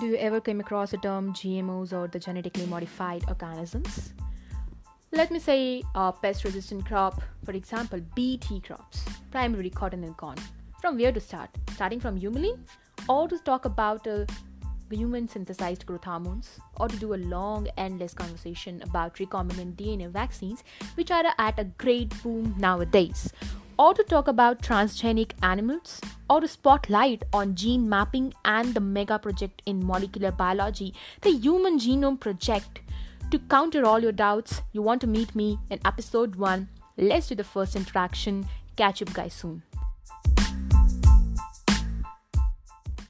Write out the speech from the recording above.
Do you ever come across the term GMOs or the genetically modified organisms? Let me say a pest resistant crop, for example, BT crops, primarily cotton and corn. From where to start? Starting from Humulin? Or to talk about uh, human synthesized growth hormones? Or to do a long, endless conversation about recombinant DNA vaccines, which are at a great boom nowadays? Or to talk about transgenic animals, or to spotlight on gene mapping and the mega project in molecular biology, the Human Genome Project. To counter all your doubts, you want to meet me in episode 1. Let's do the first interaction. Catch up, guys, soon.